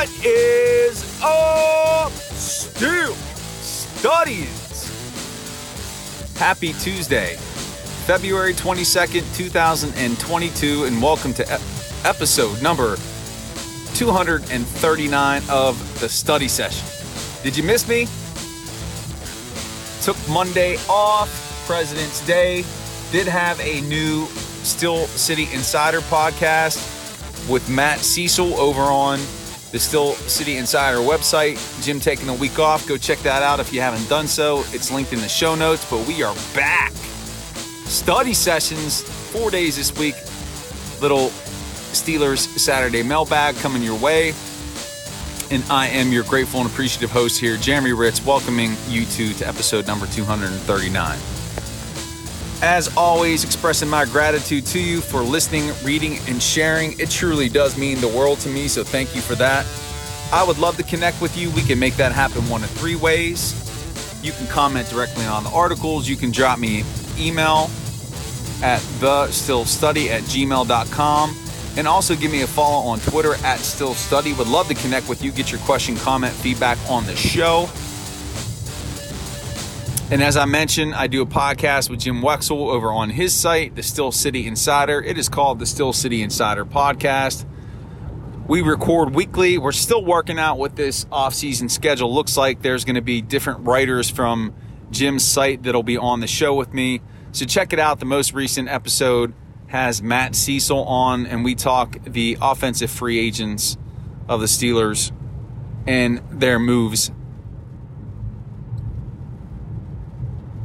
What is up, Steel Studians? Happy Tuesday, February 22nd, 2022, and welcome to ep- episode number 239 of the study session. Did you miss me? Took Monday off, President's Day. Did have a new Steel City Insider podcast with Matt Cecil over on the Steel City Insider website. Jim taking a week off. Go check that out if you haven't done so. It's linked in the show notes, but we are back. Study sessions, four days this week. Little Steelers Saturday mailbag coming your way. And I am your grateful and appreciative host here, Jeremy Hritz, welcoming you two to episode number 239. As always, expressing my gratitude to you for listening, reading, and sharing. It truly does mean the world to me, so thank you for that. I would love to connect with you. We can make that happen one of three ways. You can comment directly on the articles, you can drop me email at thesteelstudy at gmail.com. And also give me a follow on Twitter at SteelStudy. Would love to connect with you, get your question, comment, feedback on the show. And as I mentioned, I do a podcast with Jim Wexell over on his site, the Steel City Insider. It is called the Steel City Insider Podcast. We record weekly. We're still working out what this off-season schedule looks like. There's going to be different writers from Jim's site that'll be on the show with me. So check it out. The most recent episode has Matt Cecil on, and we talk the offensive free agents of the Steelers and their moves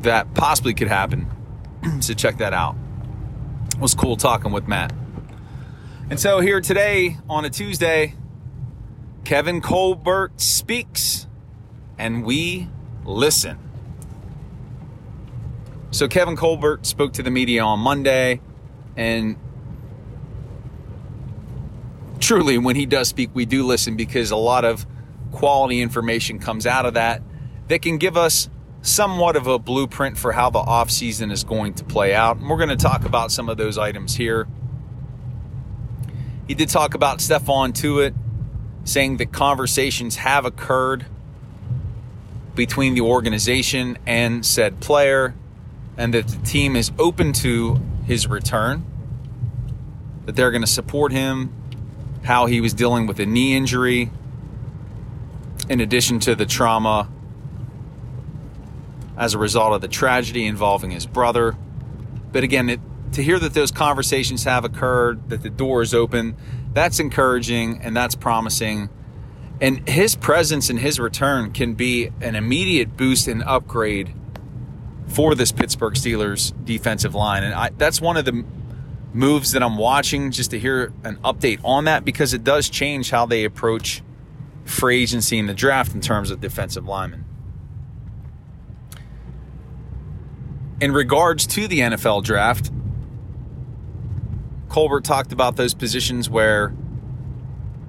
that possibly could happen. so check that out. It was cool talking with Matt. And so here today on a Tuesday, Kevin Colbert speaks and we listen. So Kevin Colbert spoke to the media on Monday and truly when he does speak we do listen because a lot of quality information comes out of that that can give us somewhat of a blueprint for how the offseason is going to play out. And we're going to talk about some of those items here. He did talk about Stephon Tuitt, saying that conversations have occurred between the organization and said player, and that the team is open to his return, that they're going to support him, how he was dealing with a knee injury, in addition to the trauma as a result of the tragedy involving his brother. But again, it, to hear that those conversations have occurred, that the door is open, that's encouraging and that's promising. And his presence and his return can be an immediate boost and upgrade for this Pittsburgh Steelers defensive line. And I, that's one of the moves that I'm watching just to hear an update on that because it does change how they approach free agency in the draft in terms of defensive linemen. In regards to the NFL draft, Colbert talked about those positions where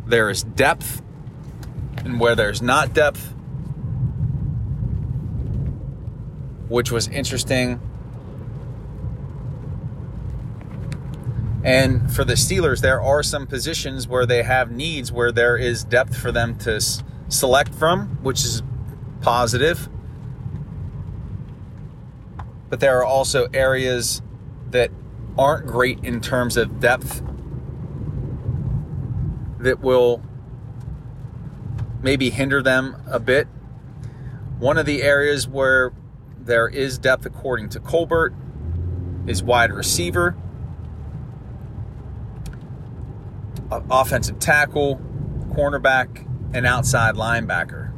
there is depth and where there's not depth, which was interesting. And for the Steelers, there are some positions where they have needs where there is depth for them to s- select from, which is positive but there are also areas that aren't great in terms of depth that will maybe hinder them a bit. One of the areas where there is depth, according to Colbert, is wide receiver, offensive tackle, cornerback, and outside linebacker.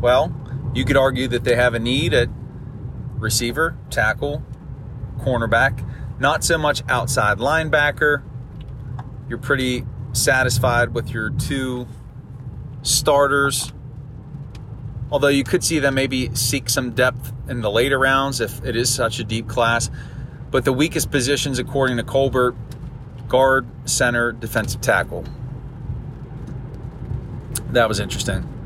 Well, you could argue that they have a need at receiver, tackle, cornerback, not so much outside linebacker. You're pretty satisfied with your two starters. Although you could see them maybe seek some depth in the later rounds if it is such a deep class. But the weakest positions, according to Colbert, guard, center, defensive tackle. That was interesting.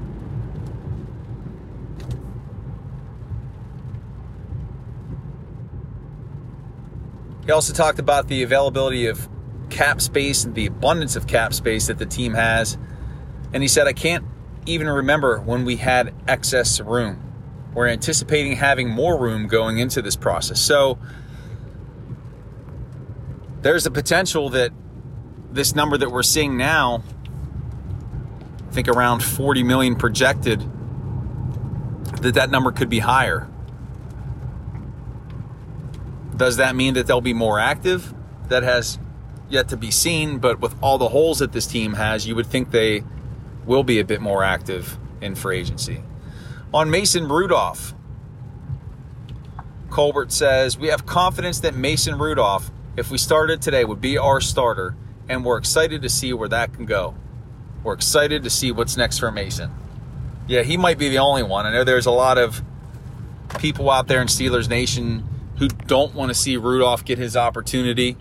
He also talked about the availability of cap space and the abundance of cap space that the team has And he said, I can't even remember when we had excess room. We're anticipating having more room going into this process. So there's the potential that this number that we're seeing now, I think around 40 million projected, that that number could be higher. Does that mean that they'll be more active? That has yet to be seen, but with all the holes that this team has, you would think they will be a bit more active in free agency. On Mason Rudolph, Colbert says, We have confidence that Mason Rudolph, if we started today, would be our starter, and we're excited to see where that can go. We're excited to see what's next for Mason. Yeah, he might be the only one. I know there's a lot of people out there in Steelers Nation who don't want to see Rudolph get his opportunity.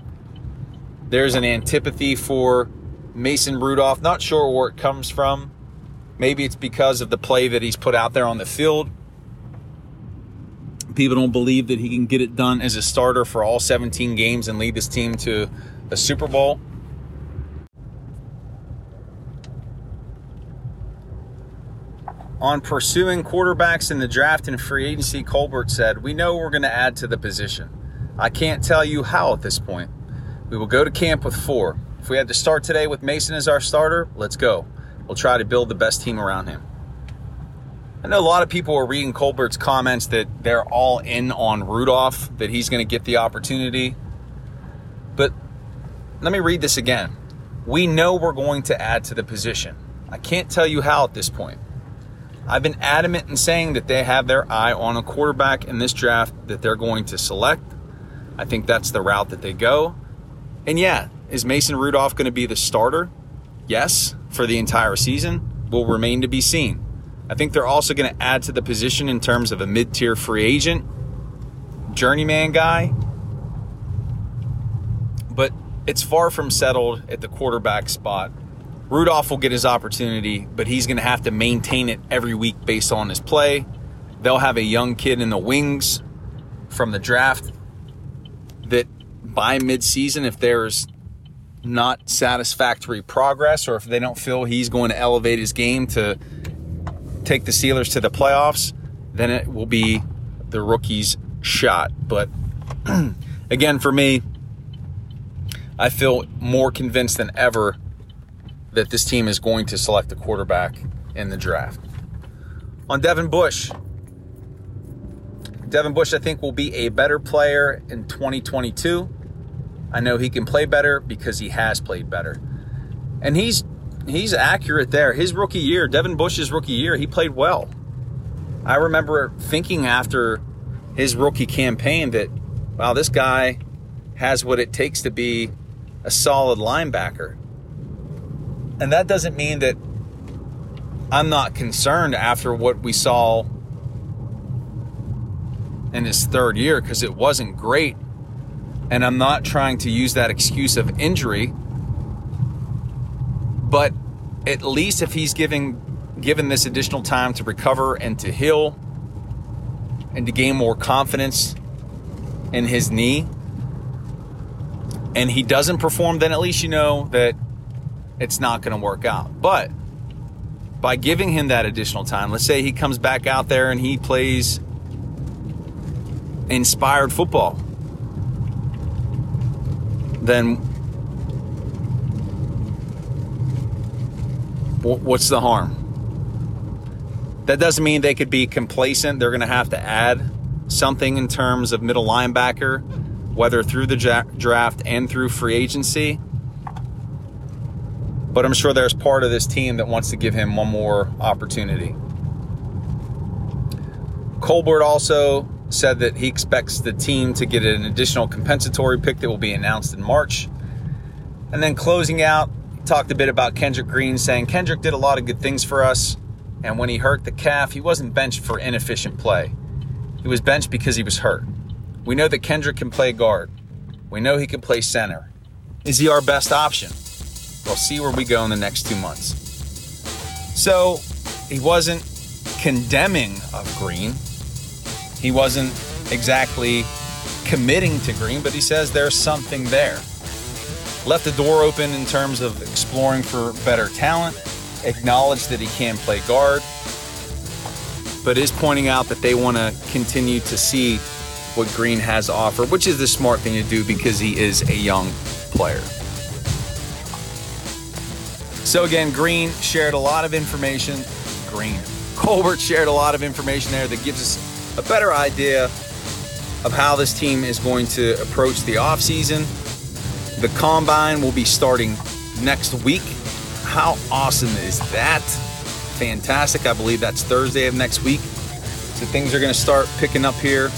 There's an antipathy for Mason Rudolph. Not sure where it comes from. Maybe it's because of the play that he's put out there on the field. People don't believe that he can get it done as a starter for all 17 games and lead this team to a Super Bowl. On pursuing quarterbacks in the draft and free agency, Colbert said, We know we're going to add to the position. I can't tell you how at this point. We will go to camp with four. If we had to start today with Mason as our starter, let's go. We'll try to build the best team around him. I know a lot of people are reading Colbert's comments that they're all in on Rudolph, that he's going to get the opportunity. But let me read this again. We know we're going to add to the position. I can't tell you how at this point. I've been adamant in saying that they have their eye on a quarterback in this draft that they're going to select. I think that's the route that they go. And yeah, is Mason Rudolph going to be the starter? Yes, for the entire season. Will remain to be seen. I think they're also going to add to the position in terms of a mid tier free agent, journeyman guy. But it's far from settled at the quarterback spot. Rudolph will get his opportunity, but he's going to have to maintain it every week based on his play. They'll have a young kid in the wings from the draft that by midseason, if there's not satisfactory progress or if they don't feel he's going to elevate his game to take the Steelers to the playoffs, then it will be the rookie's shot. But again, for me, I feel more convinced than ever that this team is going to select a quarterback in the draft. On Devin Bush, Devin Bush, I think, will be a better player in 2022. I know he can play better because he has played better. And he's he's accurate there. His rookie year, Devin Bush's rookie year, he played well. I remember thinking after his rookie campaign that wow, this guy has what it takes to be a solid linebacker. And that doesn't mean that I'm not concerned after what we saw in his third year because it wasn't great and I'm not trying to use that excuse of injury. But at least if he's giving given this additional time to recover and to heal and to gain more confidence in his knee and he doesn't perform then at least you know that it's not going to work out. But by giving him that additional time, let's say he comes back out there and he plays inspired football then what's the harm? That doesn't mean they could be complacent. They're going to have to add something in terms of middle linebacker, whether through the draft and through free agency. But I'm sure there's part of this team that wants to give him one more opportunity. Colbert also said that he expects the team to get an additional compensatory pick that will be announced in March. And then closing out, talked a bit about Kendrick Green, saying Kendrick did a lot of good things for us. And when he hurt the calf, he wasn't benched for inefficient play. He was benched because he was hurt. We know that Kendrick can play guard. We know he can play center. Is he our best option? We'll see where we go in the next two months. So he wasn't condemning of Green. He wasn't exactly committing to Green, but he says there's something there. Left the door open in terms of exploring for better talent. acknowledged that he can play guard, but is pointing out that they want to continue to see what Green has to offer, which is the smart thing to do because he is a young player. So again, Green shared a lot of information. Green. Colbert shared a lot of information there that gives us a better idea of how this team is going to approach the offseason. The combine will be starting next week. How awesome is that? Fantastic. I believe that's Thursday of next week. So things are going to start picking up here.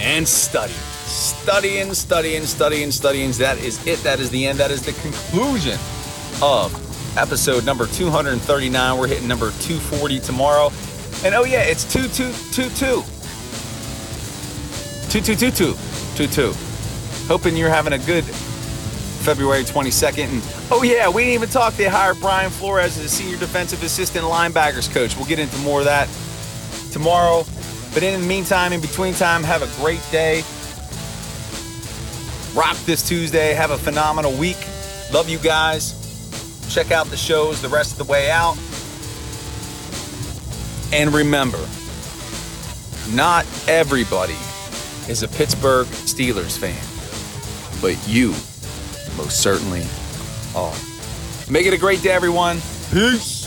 And study. Studying, studying, studying, studying. That is it. That is the end. That is the conclusion of episode number 239. We're hitting number 240 tomorrow. And oh yeah, it's 2222. 2222. 22. Hoping you're having a good February 22nd. And oh yeah, we didn't even talk. They hired Brian Flores as a senior defensive assistant linebackers coach. We'll get into more of that tomorrow. But in the meantime, in between time, have a great day. Rock this Tuesday. Have a phenomenal week. Love you guys. Check out the shows the rest of the way out. And remember, not everybody is a Pittsburgh Steelers fan, but you most certainly are. Make it a great day, everyone. Peace.